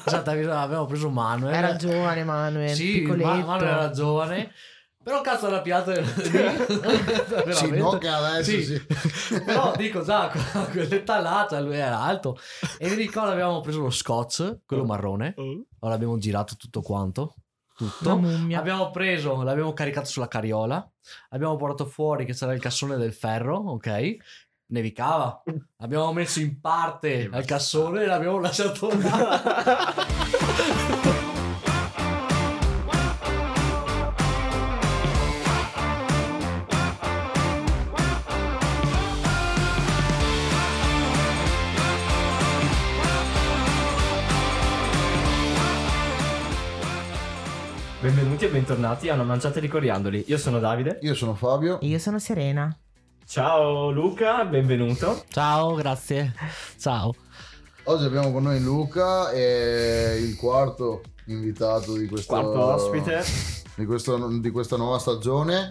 esatto, abbiamo preso Manuel. Era giovane Manuel, Sì, piccoletto. Ma- Manuel era giovane. Però cazzo la pianta era lì. Sì, Veramente. no, che adesso Sì. sì. Però dico già, a quell'età là, cioè, lui era alto. E mi ricordo abbiamo preso lo scotch, quello marrone. Ora abbiamo girato tutto quanto. Tutto. Abbiamo preso, l'abbiamo caricato sulla carriola. Abbiamo portato fuori che c'era il cassone del ferro, ok? Nevicava. Abbiamo messo in parte al cassone e l'abbiamo lasciato là. Benvenuti e bentornati a Una Mangiata di Coriandoli. Io sono Davide. Io sono Fabio. Io sono Serena. Ciao Luca, benvenuto. Ciao, grazie. Ciao. Oggi abbiamo con noi Luca, è il quarto invitato di questo Quarto ospite. di, questo- di questa nuova stagione.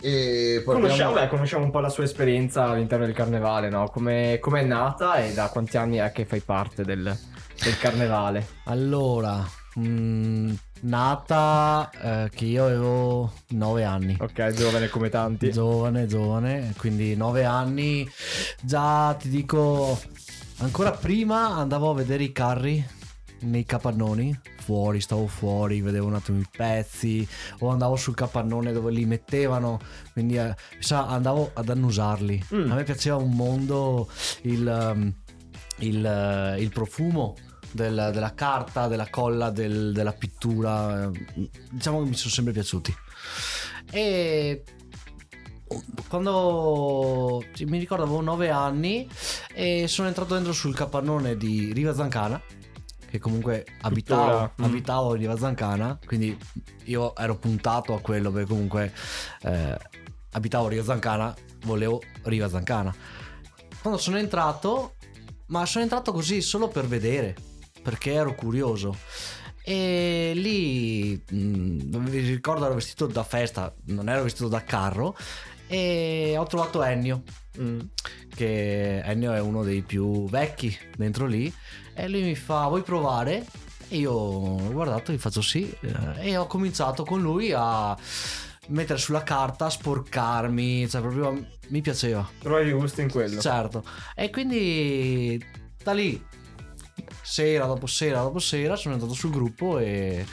E partiamo- Conosciamo, beh, conosciamo un po' la sua esperienza all'interno del carnevale, no? Come è nata e da quanti anni è che fai parte del, del carnevale? Allora, mm, nata eh, che io avevo 9 anni. Ok, giovane come tanti. Giovane, giovane, quindi 9 anni. Già ti dico, ancora prima andavo a vedere i carri nei capannoni. Fuori, stavo fuori, vedevo un attimo i pezzi, o andavo sul capannone dove li mettevano, quindi eh, sa, andavo ad annusarli. Mm. A me piaceva un mondo il, um, il, eh, il profumo del- della carta, della colla, del- della pittura. eh, Diciamo che mi sono sempre piaciuti. E quando mi ricordo avevo 9 anni e sono entrato dentro sul capannone di Riva Zancana che comunque abitavo, Mm. abitavo a Riva Zancana quindi io ero puntato a quello perché comunque eh, abitavo a Riva Zancana volevo Riva Zancana quando sono entrato ma sono entrato così solo per vedere perché ero curioso e lì mh, mi ricordo ero vestito da festa non ero vestito da carro e ho trovato Ennio Mm. che Ennio è uno dei più vecchi dentro lì e lui mi fa vuoi provare? E io ho guardato gli faccio sì eh, e ho cominciato con lui a mettere sulla carta, sporcarmi, cioè proprio mi piaceva. Trovavi gusto in quello. Certo. E quindi da lì sera dopo sera dopo sera sono entrato sul gruppo e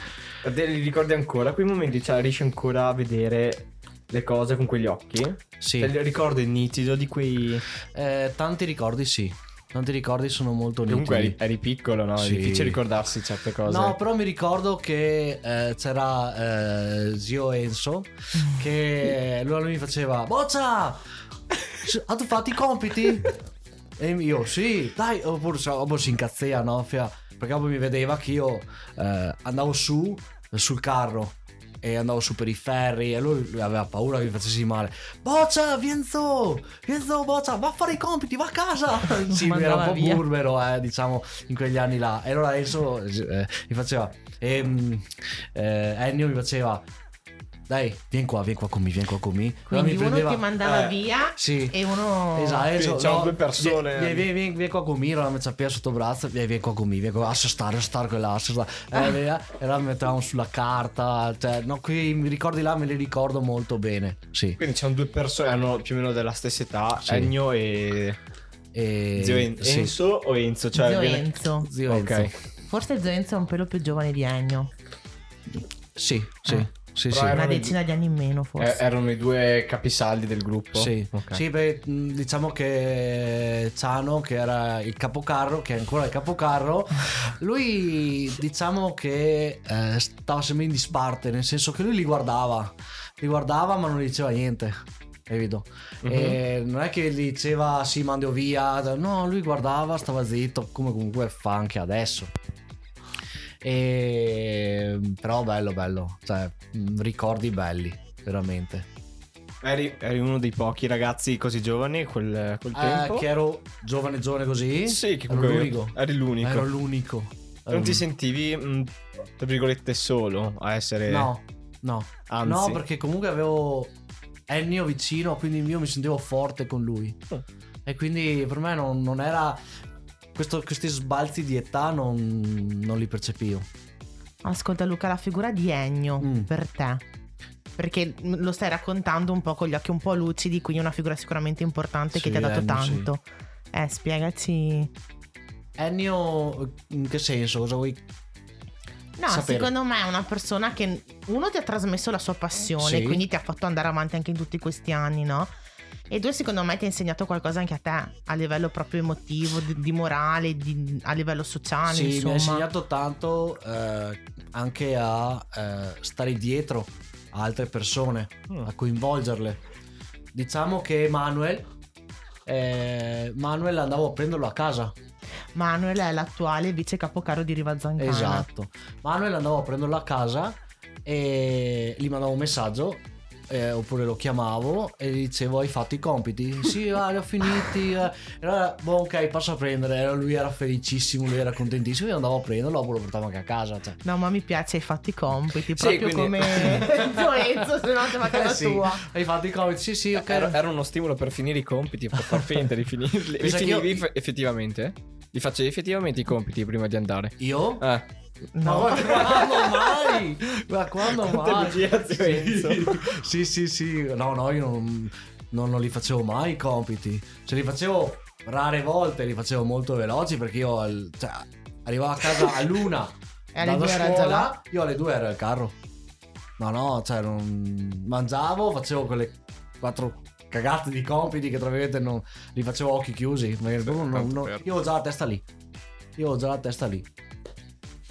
li ricordi ancora quei momenti? Cioè, riesci ancora a vedere le cose con quegli occhi? sì, Te li ricordi nitido di quei... eh, tanti ricordi sì. Tanti ricordi sono molto Comunque nitidi. eri, eri piccolo, no? Sì. È difficile ricordarsi certe cose. No, però mi ricordo che eh, c'era eh, zio Enzo che lui, mi faceva Boccia! Hai tu fatto i compiti? E io sì, dai, oppure, oppure si incazzea, no? Fia- Perché poi mi vedeva che io eh, andavo su sul carro e andavo su per i ferri e lui, lui aveva paura che mi facessi male. Boccia, Vienzo! Vienzo, Boccia, va a fare i compiti, va a casa! sì, era un po' via. burbero, eh, diciamo, in quegli anni là. E allora Enzo eh, mi faceva... ehm, eh, Ennio mi faceva... Dai, vieni qua, vieni qua con me, vieni qua con me. Quindi mi uno prendeva- che mandava eh, via Sì. e uno... Esatto, Enzo, c'erano due persone. Vieni, vieni, vieni, vieni qua con me, allora mi c'appia sotto braccio, vieni, vieni qua con me, vieni qua, a stare, a stare quella, a stare. Ah. Eh, eh, e mi mettevamo sulla carta, cioè, no, quei ricordi là me li ricordo molto bene, sì. Quindi c'erano due persone, hanno più o meno della stessa età, Sì. Ennio e E, zio En- sì, Enzo o Enzo? Cioè, Zio viene- Enzo. Zio Ok. Enzo. Forse Zio Enzo è un pelo più giovane di Ennio. Sì, sì, Ah. Sì, sì. erano Una decina di anni in meno Eh, forse. erano i due capisaldi del gruppo. Sì, Ok. sì, beh, diciamo che Ciano, che era il capocarro, che è ancora il capocarro, lui diciamo che eh, stava sempre in disparte, nel senso che lui li guardava, li guardava ma non gli diceva niente. Capito? Mhm. E non è che gli diceva sì, mando via, no, lui guardava, stava zitto, come comunque fa anche adesso. E però bello, bello, cioè mh, ricordi belli, veramente. Eri, eri uno dei pochi ragazzi così giovani quel, quel Eh, tempo? che ero giovane giovane così Sì, che ero l'unico eri l'unico. ero l'unico Non ti sentivi, mh, tra virgolette, solo a essere... no no Anzi. no perché comunque avevo Ennio vicino quindi io mi sentivo forte con lui Oh. e quindi per me non, non era questo- questi sbalzi di età non, non li percepivo. Ascolta Luca, la figura di Ennio Mm. per te. Perché lo stai raccontando un po' con gli occhi un po' lucidi, quindi è una figura sicuramente importante Sì, che ti ha dato Ennio, sì. tanto. Eh, spiegaci. Ennio, in che senso? Cosa vuoi? No, Sapere. secondo me è una persona che uno ti ha trasmesso la sua passione, Sì. quindi ti ha fatto andare avanti anche in tutti questi anni, no? E due, secondo me, ti ha insegnato qualcosa anche a te, a livello proprio emotivo, di, di morale, di- a livello sociale, Sì, mi insomma. ha insegnato tanto eh, anche a eh, stare dietro a altre persone, Mm. a coinvolgerle. Diciamo che Manuel, eh, Manuel andavo a prenderlo a casa. Manuel è l'attuale vice capocaro di Riva Zancana. Esatto. Manuel andavo a prenderlo a casa e gli mandavo un messaggio. Eh, oppure lo chiamavo e gli dicevo hai fatto i compiti? Sì, ah, li ho finiti. eh." E allora, boh, ok, passo a prendere. E Lui era felicissimo, lui era contentissimo. Io andavo a prenderlo, dopo lo portavo anche a casa. Cioè. No, ma mi piace, hai fatto i compiti, Sì, proprio quindi- come influenza, se no ti fa casa Eh sì, tua. Hai fatto i compiti? Sì, sì, ok. Era, era uno stimolo per finire i compiti, per far finta di finirli. Li io- finivi eff- effettivamente? Li facevi effettivamente i compiti prima di andare? Io? Eh. No, Ma quando mai? Ma quando Quante mai? a. Sì, sì, sì. No, no, io non, non- non li facevo mai i compiti. Cioè, li facevo rare volte, li facevo molto veloci perché io cioè, arrivavo a casa all'una. E alle due a era già scuola, là. Io alle due ero al carro. No, no, cioè, non... mangiavo, facevo quelle quattro cagate di compiti che tra virgolette non li facevo a occhi chiusi. proprio non- non- io ho già la testa lì. Io ho già la testa lì.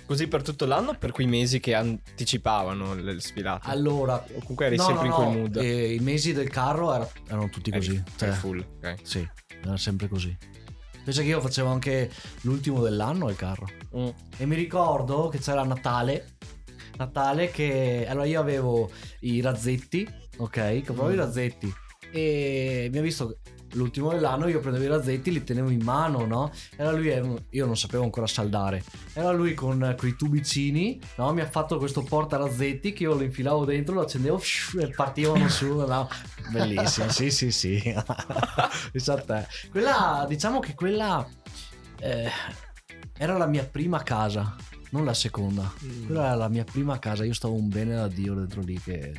Così per tutto l'anno, per quei mesi che anticipavano le sfilate. Allora, O comunque eri no, sempre no, in quel mood. eh, I mesi del carro era- erano tutti così. eri Cioè, full, ok. sì, era sempre così. Invece che io facevo anche l'ultimo dell'anno il carro. Mm. E mi ricordo che c'era Natale. Natale che... Allora io avevo i razzetti, ok? Compravo i Mm. razzetti. E mi ha visto l'ultimo dell'anno, io prendevo i razzetti, li tenevo in mano, no? Era lui, io non sapevo ancora saldare. Era lui con quei tubicini, no? Mi ha fatto questo porta razzetti che io lo infilavo dentro, lo accendevo e partivano su. No? Bellissimo, sì, sì, sì. Te. Quella, diciamo che quella eh, era la mia prima casa, non la seconda. Mm. Quella era la mia prima casa, io stavo un bene da Dio dentro lì che...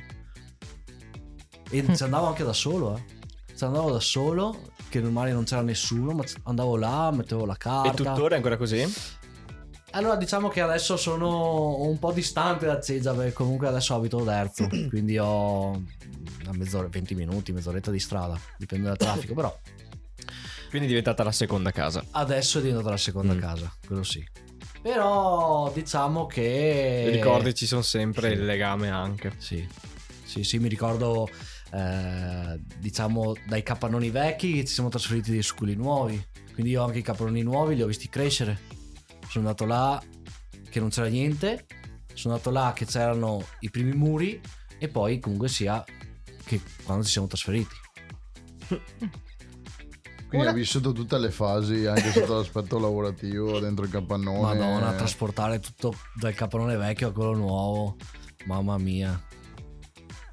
E ci andavo anche da solo, eh. Ci andavo da solo, che normale non c'era nessuno, ma andavo là, mettevo la carta. E tuttora è ancora così? Allora diciamo che adesso sono un po' distante da Ceggia perché comunque adesso abito a Derzo, quindi ho una mezz'ora, 20 minuti, mezz'oretta di strada, dipende dal traffico, però Quindi è diventata la seconda casa. adesso è diventata la seconda Mm. casa, quello sì. Però diciamo che... I ricordi ci sono sempre, sì. il legame anche. Sì, sì, sì, mi ricordo, eh, diciamo, dai capannoni vecchi che ci siamo trasferiti su quelli nuovi. Quindi io anche i capannoni nuovi li ho visti crescere. Sono andato là che non c'era niente, sono andato là che c'erano i primi muri e poi comunque sia che quando ci siamo trasferiti. Quindi Una- ha vissuto tutte le fasi, anche sotto l'aspetto lavorativo, dentro il capannone. Madonna, trasportare tutto dal capannone vecchio a quello nuovo. Mamma mia.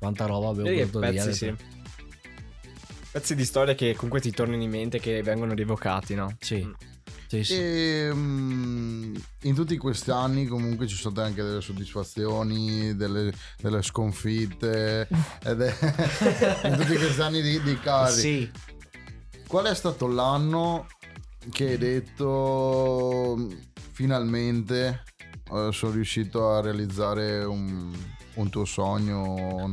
Quanta roba abbiamo Vedi che portato via. pezzi, sì. Pezzi di storia che comunque ti tornano in mente, che vengono rievocati, no? Sì. Mm. Sì, sì. E mm, in tutti questi anni comunque ci sono state anche delle soddisfazioni, delle, delle sconfitte. ed è- in tutti questi anni di, di cari. Sì. Qual è stato l'anno che hai detto "Mm, finalmente eh, sono riuscito a realizzare un, un tuo sogno?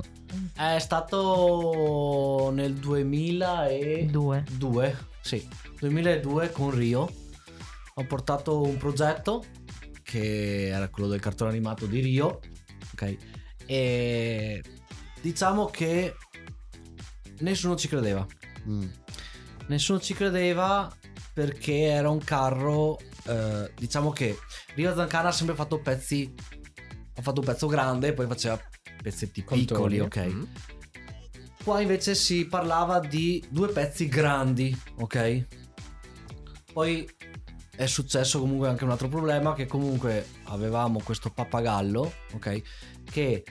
È stato nel 2002, Due. sì, 2002 con Rio. Ho portato un progetto che era quello del cartone animato di Rio, ok? E diciamo che nessuno ci credeva. Mm. Nessuno ci credeva perché era un carro, eh, diciamo che Rio Zancana ha sempre fatto pezzi, ha fatto un pezzo grande e poi faceva pezzetti piccoli, Contorni. ok? Mm. Qua invece si parlava di due pezzi grandi, ok? Poi è successo comunque anche un altro problema che comunque avevamo questo pappagallo, ok? Che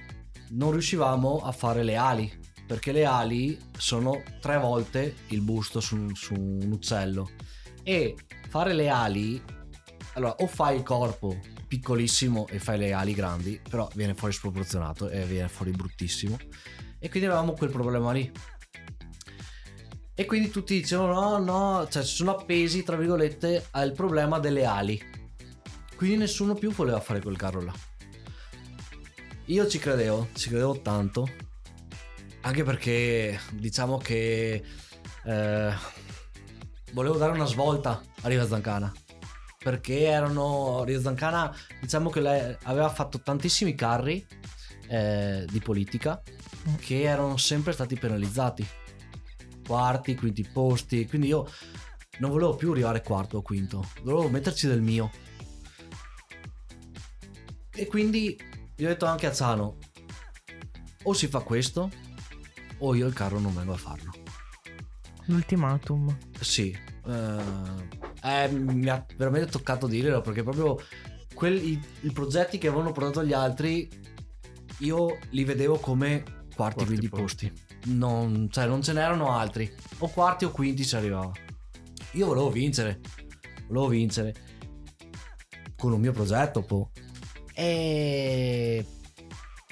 non riuscivamo a fare le ali, perché le ali sono tre volte il busto su, su un uccello. E fare le ali, allora o fai il corpo piccolissimo e fai le ali grandi, però viene fuori sproporzionato e viene fuori bruttissimo. E quindi avevamo quel problema lì. E quindi tutti dicevano no, no, cioè sono appesi, tra virgolette, al problema delle ali. Quindi nessuno più voleva fare quel carro là. Io ci credevo, ci credevo tanto. Anche perché diciamo che eh, volevo dare una svolta a Riva Zancana. Perché erano. Riva Zancana, diciamo che lei aveva fatto tantissimi carri eh, di politica che erano sempre stati penalizzati. Quarti, quinti posti. Quindi io non volevo più arrivare quarto o quinto, volevo metterci del mio. E quindi gli ho detto anche a Zano: o si fa questo, o io il carro non vengo a farlo. L'ultimatum. Sì, eh, eh, mi ha veramente toccato dirlo perché proprio quelli, i, i progetti che avevano portato gli altri, io li vedevo come quarti, Quarti quinti posti. posti. Non, cioè, non ce n'erano altri. O quarti o quinti ci arrivava. Io volevo vincere. Volevo vincere. Con un mio progetto, po'. E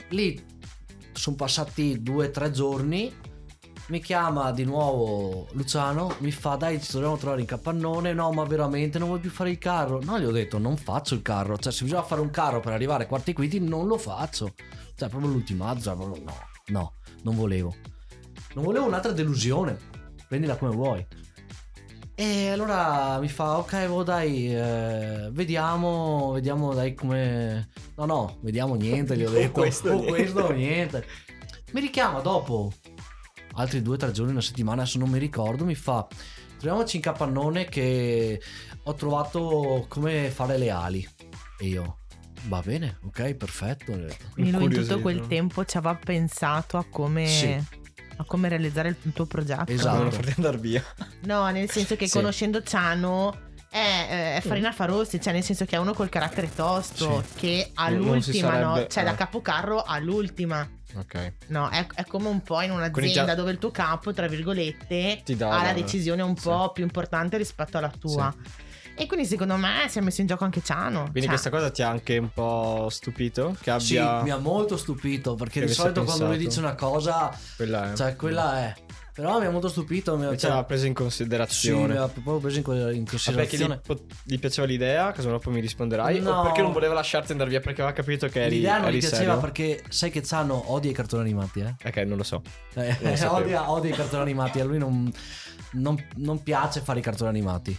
lì sono passati due o tre giorni. Mi chiama di nuovo Luciano, mi fa dai ci dobbiamo trovare in capannone, no ma veramente non vuoi più fare il carro? No, gli ho detto non faccio il carro, cioè se bisogna fare un carro per arrivare ai quarti quinti non lo faccio. Cioè proprio l'ultimato, cioè, proprio no, no, non volevo. Non volevo un'altra delusione, prendila come vuoi. E allora mi fa, ok, oh, dai, eh, vediamo, vediamo, dai come... No, no, vediamo niente, gli ho detto. questo, o niente. questo niente. Mi richiama dopo altri due o tre giorni, una settimana, adesso non mi ricordo, mi fa, troviamoci in capannone che ho trovato come fare le ali. E io, va bene, ok, perfetto. Quindi lui in tutto quel tempo ci aveva pensato a come, Sì. a come realizzare il tuo progetto. Esatto. Non farti andare via. No, nel senso che Sì. conoscendo Ciano è, è farina fa rossi, cioè nel senso che è uno col carattere tosto, che non si all'ultima, no? Cioè da eh. capocarro all'ultima. Ok. No, è, è come un po' in un'azienda già- dove il tuo capo, tra virgolette, dà ha la decisione un sì. po' più importante rispetto alla tua. E quindi secondo me si è messo in gioco anche Ciano. Quindi Cioè, questa cosa ti ha anche un po' stupito? Che Sì, abbia... mi ha molto stupito perché Che di solito quando lui pensato. dice una cosa, Quella è... cioè quella è. Però mi ha molto stupito. Mi ha, cioè, preso in sì, mi considerazione. ha proprio preso in, co- in Ma perché considerazione. gli, gli piaceva l'idea, cosa dopo mi risponderai? No. O perché non voleva lasciarti andare via perché aveva capito che eri, L'idea non gli piaceva serio? perché sai che Zano odia i cartoni animati, eh? Ok, non lo so. Eh, Non lo odia, odia i cartoni animati, a lui non, non- non piace fare i cartoni animati.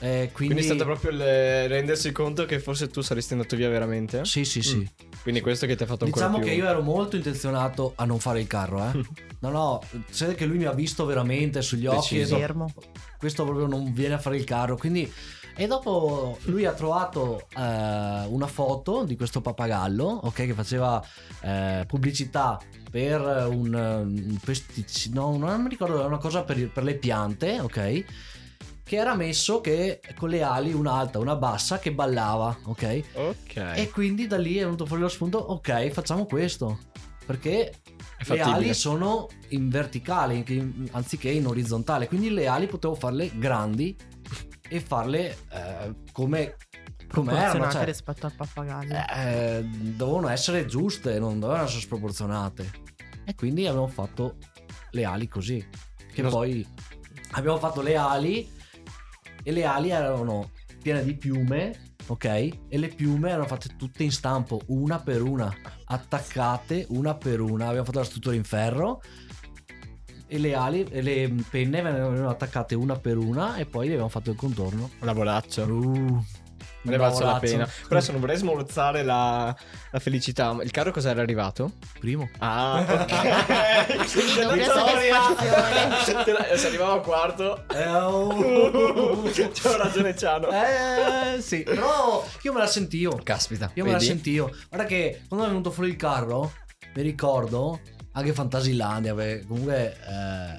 Eh, quindi, Quindi, è stato proprio il rendersi conto che forse tu saresti andato via veramente? Sì, sì, sì. Mm. Quindi questo che ti ha fatto ancora Diciamo più... che io ero molto intenzionato a non fare il carro, eh. No, no, si vede che lui mi ha visto veramente sugli occhi e Deciso. fermo. questo proprio non viene a fare il carro. Quindi, e dopo lui ha trovato eh, una foto di questo pappagallo, ok, che faceva eh, pubblicità per un, un pesticida, no, non mi ricordo, era una cosa per, per le piante, ok. Che era messo che con le ali, una alta, una bassa, che ballava, ok? Ok. E quindi da lì è venuto fuori lo spunto, ok, facciamo questo. Perché le ali sono in verticale in- anziché in orizzontale, quindi le ali potevo farle grandi e farle eh, come, come erano. Proporzionate Cioè, rispetto al pappagallo. eh, dovevano essere giuste, non dovevano essere sproporzionate. E quindi abbiamo fatto le ali così. Che Non- poi abbiamo fatto le ali e le ali erano piene di piume, ok? E le piume erano fatte tutte in stampo, una per una, attaccate una per una. Abbiamo fatto la struttura in ferro e le ali e le penne venivano attaccate una per una e poi abbiamo fatto il contorno. Lavoraccio. Uh, Ne valso la pena. Però adesso non vorrei smorzare la, la felicità. Il carro cosa era arrivato? Primo. Ah, ok. Quindi Vittoria! la- Se arrivavo a quarto. Eh, oh. C'ho ragione Ciano. Eh sì, però io me la sentivo. Caspita. Io me la vedi? sentivo. Guarda che quando è venuto fuori il carro, mi ricordo anche Fantasilandia, perché comunque eh,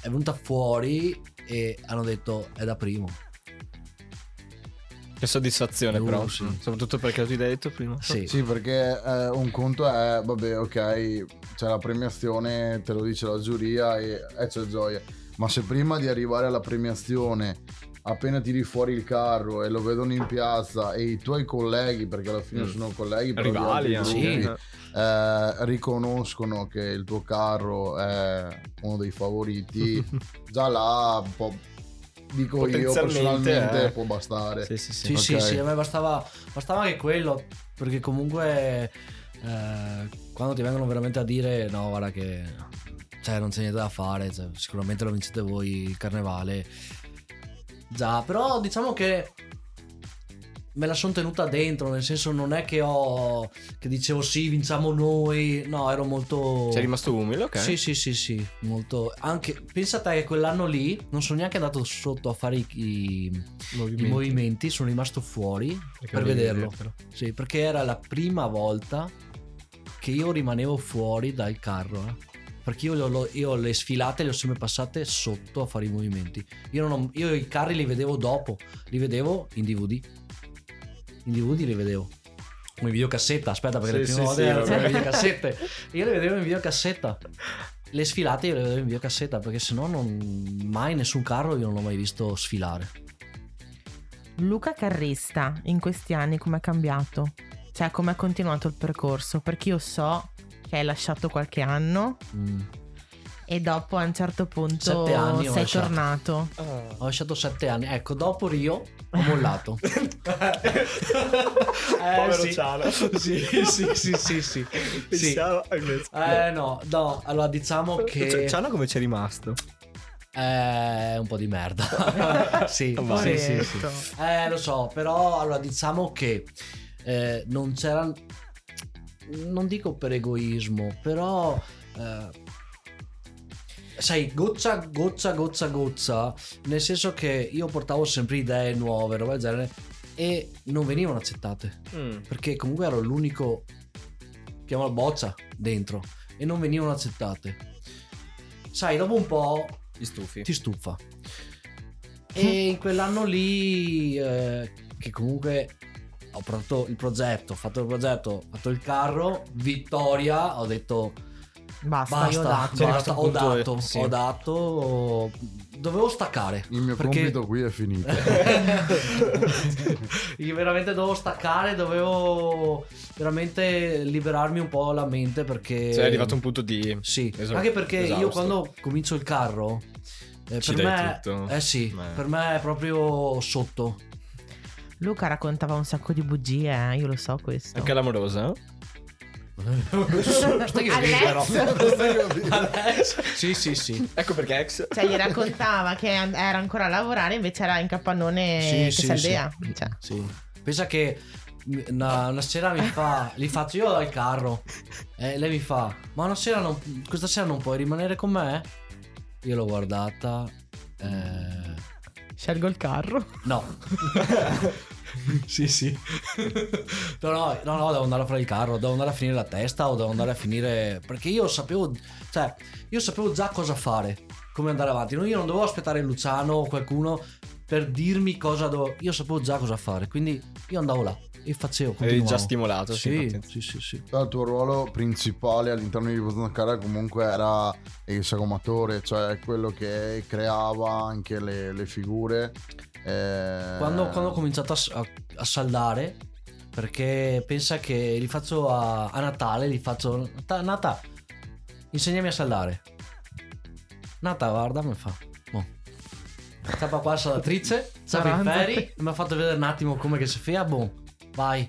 è venuta fuori e hanno detto è da primo. Che soddisfazione, Uh, però. sì. Soprattutto perché tu hai detto prima. Sì. Sì, perché eh, un conto è, vabbè, ok, c'è la premiazione, te lo dice la giuria e, e c'è gioia. Ma se prima di arrivare alla premiazione appena tiri fuori il carro e lo vedono in piazza e i tuoi colleghi, perché alla fine Mm. sono colleghi, però Rivali, gruppi, eh, riconoscono che il tuo carro è uno dei favoriti, già là un po' dico io personalmente eh. può bastare. Sì, sì, sì. Sì, sì, sì, a me bastava, bastava anche quello, perché comunque eh, quando ti vengono veramente a dire no, guarda che cioè, non c'è niente da fare, cioè, sicuramente lo vincete voi il carnevale. Già, però diciamo che me la sono tenuta dentro, nel senso non è che ho che dicevo sì, vinciamo noi, no, ero molto Sei rimasto umile, ok? Sì, sì, sì, sì, molto anche pensa a te che quell'anno lì non sono neanche andato sotto a fare i, i- i Movimenti. movimenti, sono rimasto fuori Perché per vederlo. vedertelo. Sì, perché era la prima volta che io rimanevo fuori dal carro. eh. Perché io, lo- io le sfilate le ho sempre passate sotto a fare i movimenti. Io, non ho- io i carri li vedevo dopo, li vedevo in DVD. In DVD li vedevo. In videocassetta, aspetta perché le Sì, prime sì, volte sì, erano le videocassette. Io le vedevo in videocassetta. Le sfilate io le vedevo in videocassetta perché sennò non, mai nessun carro io non l'ho mai visto sfilare. Luca Carrista in questi anni come è cambiato? Cioè come è continuato il percorso? Perché io so che hai lasciato qualche anno Mm. e dopo a un certo punto Sette anni ho sei lasciato. tornato. Ho lasciato sette anni. Ecco, dopo Rio ho mollato. Povero sì. Ciano. Sì, sì, sì, sì, sì. Sì. Eh no, no, allora diciamo che Ciano come c'è rimasto? è un po' di merda. sì, sì, sì, sì. Eh, lo so, però allora diciamo che eh, non c'era. Non dico per egoismo, però. eh, sai, goccia, goccia, goccia, goccia. Nel senso che io portavo sempre idee nuove, roba del genere, e non venivano accettate. Mm. Perché comunque ero l'unico. Chiamalo boccia dentro. E non venivano accettate. Sai, dopo un po' Gli stufi. ti stufa. E in quell'anno lì, eh, che comunque ho portato il progetto, ho fatto il progetto, ho fatto il carro, vittoria, ho detto Basta, basta, io ho dato. Basta, arrivato ho dato, sì. ho dato, dovevo staccare. Il mio Perché- compito qui è finito. Io veramente dovevo staccare, dovevo veramente liberarmi un po' la mente perché... Cioè, è arrivato un punto di... Sì, Esausto. anche perché io Esausto. quando comincio il carro, eh, per me, tutto. eh sì, Beh. per me è proprio sotto. Luca raccontava un sacco di bugie, eh, io lo so questo. Anche l'amorosa? Stai che Alex? però. Alex? Sì, sì, sì. Ecco perché ex... Cioè, gli raccontava che era ancora a lavorare, invece era in capannone Sì, che sì, saldea. sì. Cioè, Sì. Pensa che una, una sera mi fa, gli faccio io dal carro e lei mi fa, ma una sera non, questa sera non puoi rimanere con me? Io l'ho guardata, eh, scelgo il carro. no. sì, sì. no, no, no, no, devo andare a fare il carro, devo andare a finire la testa o devo andare a finire... Perché io sapevo, cioè, io sapevo già cosa fare, come andare avanti. Io non dovevo aspettare Luciano o qualcuno per dirmi cosa dovevo... Io sapevo già cosa fare, quindi io andavo là e facevo. Eri già stimolato. Sì, sì, sì, sì, sì. Il tuo ruolo principale all'interno di Botancara comunque era il sagomatore, cioè quello che creava anche le, le figure. Eh, Quando, quando ho cominciato a, a- a saldare, perché pensa che li faccio a, a Natale, li faccio... Nata, Nata, insegnami a saldare. Nata, guarda, mi fa... "Mo". Stava qua la saldatrice, stava in ferri, e mi ha fatto vedere un attimo come che si fa, boh, vai.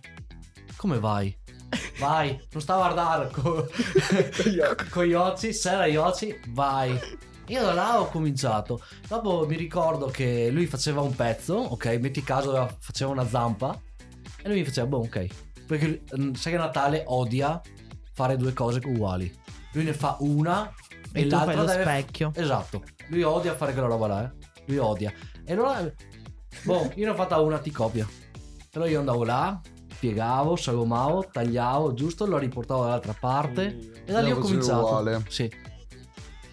Come vai? Vai, non sta a guardare co- con gli occhi, sera gli occhi, vai. Io da là ho cominciato. Dopo mi ricordo che lui faceva un pezzo, ok, metti caso faceva una zampa e lui mi faceva, boh, ok. Perché mm, sai che Natale odia fare due cose uguali. Lui ne fa una e, E l'altra deve... specchio. Esatto. Lui odia fare quella roba là, eh. Lui odia. E allora, boh, io ne ho fatta una, ti copia. Però io andavo là, piegavo, sagomavo, tagliavo, giusto, lo riportavo dall'altra parte e da lì ho cominciato. uguale. Sì.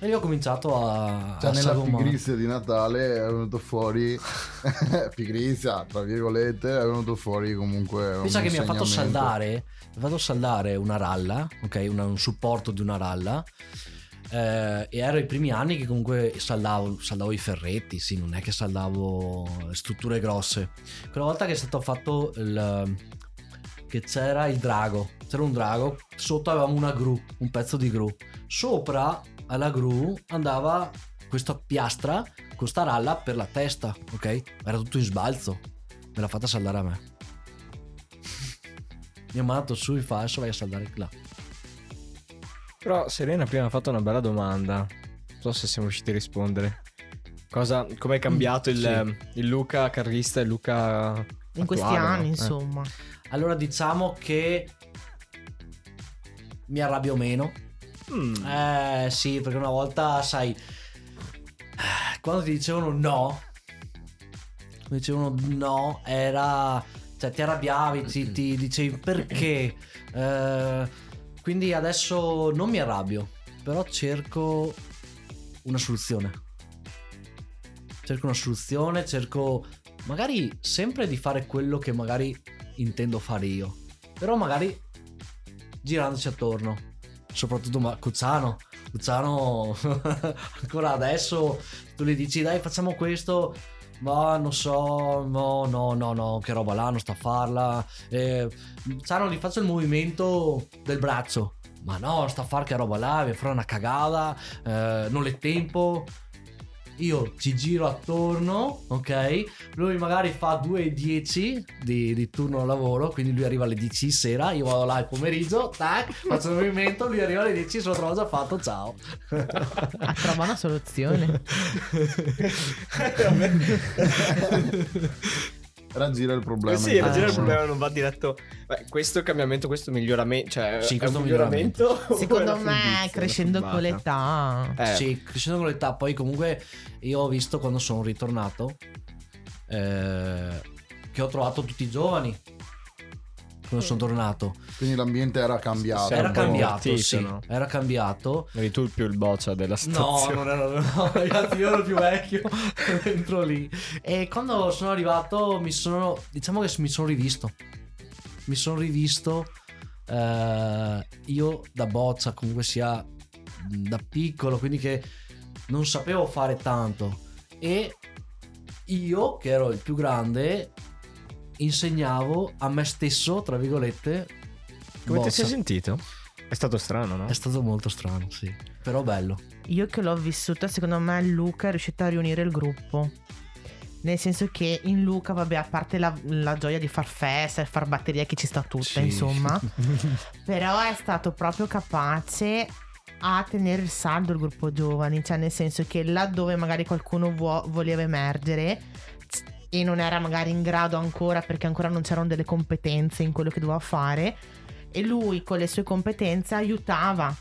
E lì ho cominciato a, Cioè, a nella pigrizia di Natale è venuto fuori pigrizia, tra virgolette, è venuto fuori comunque un Pensa che mi ha fatto saldare, mi ha fatto saldare una ralla, ok, una- un supporto di una ralla. Eh, e ero i primi anni che comunque saldavo, saldavo i ferretti, sì, non è che saldavo strutture grosse. Quella volta che è stato fatto il, che c'era il drago, c'era un drago, sotto avevamo una gru, un pezzo di gru. Sopra alla gru andava questa piastra con sta ralla per la testa, ok? Era tutto in sbalzo. Me l'ha fatta saldare a me. Mi ha mandato su e fa adesso vai a saldare là. Però Serena prima ha fatto una bella domanda. Non so se siamo riusciti a rispondere. Cosa, com'è cambiato il, Sì. il Luca carrista e il Luca In questi attuale, no? anni, Eh. insomma. Allora diciamo che mi arrabbio meno. Mm. Eh sì, perché una volta, sai, quando ti dicevano no, quando dicevano no, era, cioè ti arrabbiavi, ti, ti dicevi perché. Eh, quindi adesso non mi arrabbio, però cerco una soluzione. Cerco una soluzione, cerco magari sempre di fare quello che magari intendo fare io, però magari girandoci attorno soprattutto ma Cuzzano Cuzzano ancora adesso tu gli dici dai facciamo questo. Ma non so no no no no che roba là non sta a farla. Eh, gli faccio il movimento del braccio. Ma no sta a fare che roba là mi farà una cagata eh, non è tempo io ci giro attorno, ok? Lui magari fa 2.10 di, di turno lavoro, quindi lui arriva alle 10 di sera, io vado là il pomeriggio, tac, faccio il movimento, lui arriva alle 10, se lo trovo già fatto, ciao. Ah, trova una soluzione. Raggira il problema. Eh sì, Ah, ragione il problema non va diretto. Beh, questo cambiamento, questo miglioramento, cioè Sì, questo un miglioramento. o è Secondo me, furbizia, crescendo con l'età. Eh, Sì, crescendo con l'età, poi comunque io ho visto quando sono ritornato eh, che ho trovato tutti i giovani quando sono tornato. Quindi l'ambiente era cambiato. Era cambiato, sì, no? era cambiato. Eri tu il più il boccia della No, situazione. non ero, no, ragazzi, io ero più vecchio dentro lì. E quando sono arrivato, mi sono, diciamo che mi sono rivisto. Mi sono rivisto. eh, io da boccia, comunque sia da piccolo, quindi che non sapevo fare tanto. E io, che ero il più grande, insegnavo a me stesso, tra virgolette. Come ti boccia. sei sentito? È stato strano, no? È stato molto strano, sì. Però bello. Io che l'ho vissuta, secondo me Luca è riuscito a riunire il gruppo. Nel senso che in Luca, vabbè, a parte la, la gioia di far festa e far batteria che ci sta tutta, Sì. insomma. Però è stato proprio capace a tenere il saldo il gruppo giovani, cioè nel senso che laddove magari qualcuno vuo- voleva emergere e non era magari in grado ancora perché ancora non c'erano delle competenze in quello che doveva fare e lui con le sue competenze aiutava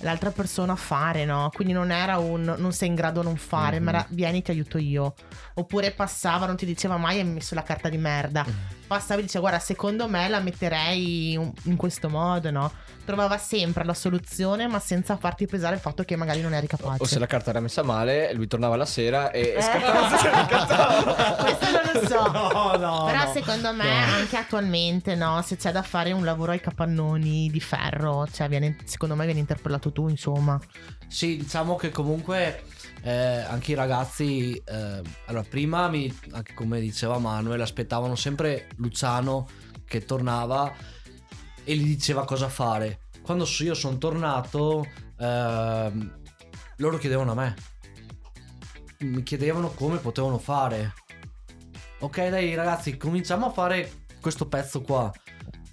l'altra persona a fare, no? Quindi non era un non sei in grado non fare, ma era vieni ti aiuto io. Oppure passava, non ti diceva mai hai messo la carta di merda. Passava e diceva guarda secondo me la metterei in questo modo, no? Trovava sempre la soluzione ma senza farti pesare il fatto che magari non eri capace. O se la carta era messa male, lui tornava la sera e Eh. scattava. Questo non lo so. No, no. Però no. secondo me anche attualmente no, se c'è da fare un lavoro ai capannoni di ferro, cioè viene, secondo me viene interpellato tu insomma. Sì, diciamo che comunque eh, anche i ragazzi, eh, allora prima, mi, anche come diceva Manuel, aspettavano sempre Luciano che tornava e gli diceva cosa fare. Quando io sono tornato, ehm, loro chiedevano a me. Mi chiedevano come potevano fare. Ok, dai ragazzi, cominciamo a fare questo pezzo qua.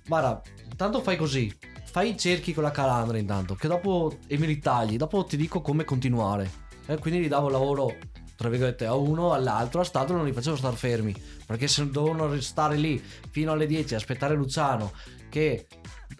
Guarda, intanto fai così. Fai i cerchi con la calandra intanto, che dopo e me li tagli, dopo ti dico come continuare. E quindi gli davo lavoro, tra virgolette, a uno, all'altro, a st'altro non li facevo star fermi. Perché se dovevano restare lì fino alle 10 a aspettare Luciano, che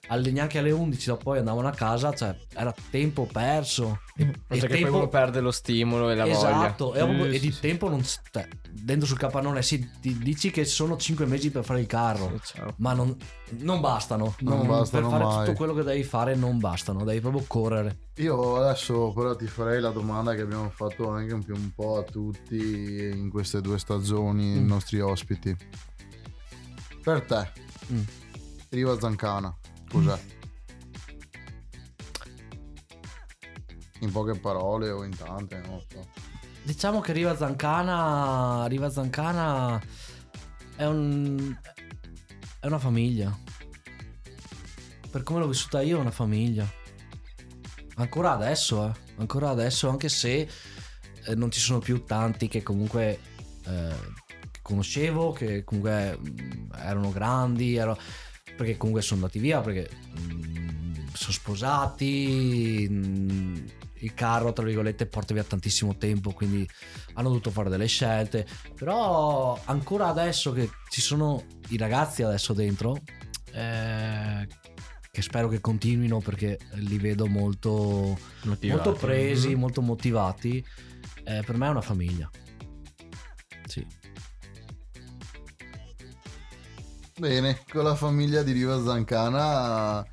alle, neanche alle 11 dopo poi andavano a casa, cioè era tempo perso. E, Perché poi uno perde lo stimolo e la esatto, voglia. e, proprio- Sì, e di sì, tempo non s- cioè, dentro sul capannone sì, ti dici che sono 5 mesi per fare il carro. sì. Ma non, non bastano. Non Non- bastano per fare mai. tutto quello che devi fare non bastano. Devi proprio correre. Io adesso però ti farei la domanda che abbiamo fatto anche un, più un po' a tutti in queste due stagioni, i Mm. nostri ospiti. Per te, Mm. Riva Zancana, cos'è? in poche parole o in tante, non so. Diciamo che Riva Zancana, Riva Zancana è un è una famiglia. Per come l'ho vissuta io è una famiglia. Ancora adesso, eh. Ancora adesso, anche se eh, non ci sono più tanti che comunque eh, conoscevo, che comunque mm, erano grandi, ero- perché comunque sono andati via, perché mm, sono sposati, mm, il carro, tra virgolette, porta via tantissimo tempo, quindi hanno dovuto fare delle scelte. Però ancora adesso che ci sono i ragazzi adesso dentro, eh, che spero che continuino perché li vedo molto, molto presi, Mhm. molto motivati, eh, per me è una famiglia. Sì. Bene, con la famiglia di Riva Zancana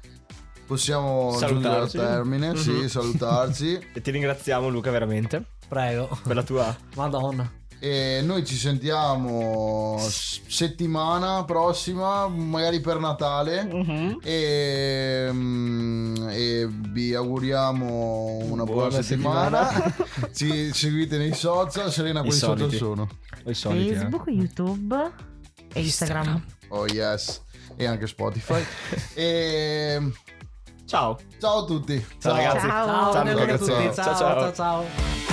possiamo Salutarci. giungere al termine, sì, Mhm. salutarci. E ti ringraziamo Luca veramente Prego. per la tua... Madonna. E noi ci sentiamo settimana prossima, magari per Natale. Mhm. E, mm, e vi auguriamo una buona, Buona settimana. settimana. ci seguite nei social. Serena, I quali social sono? Soliti, eh. Facebook, YouTube e Instagram. Oh yes, e anche Spotify. e Ciao. ciao a tutti. Ciao, ragazzi. Ciao. Ciao, Ciao. Ciao, ciao, ciao. ciao. ciao.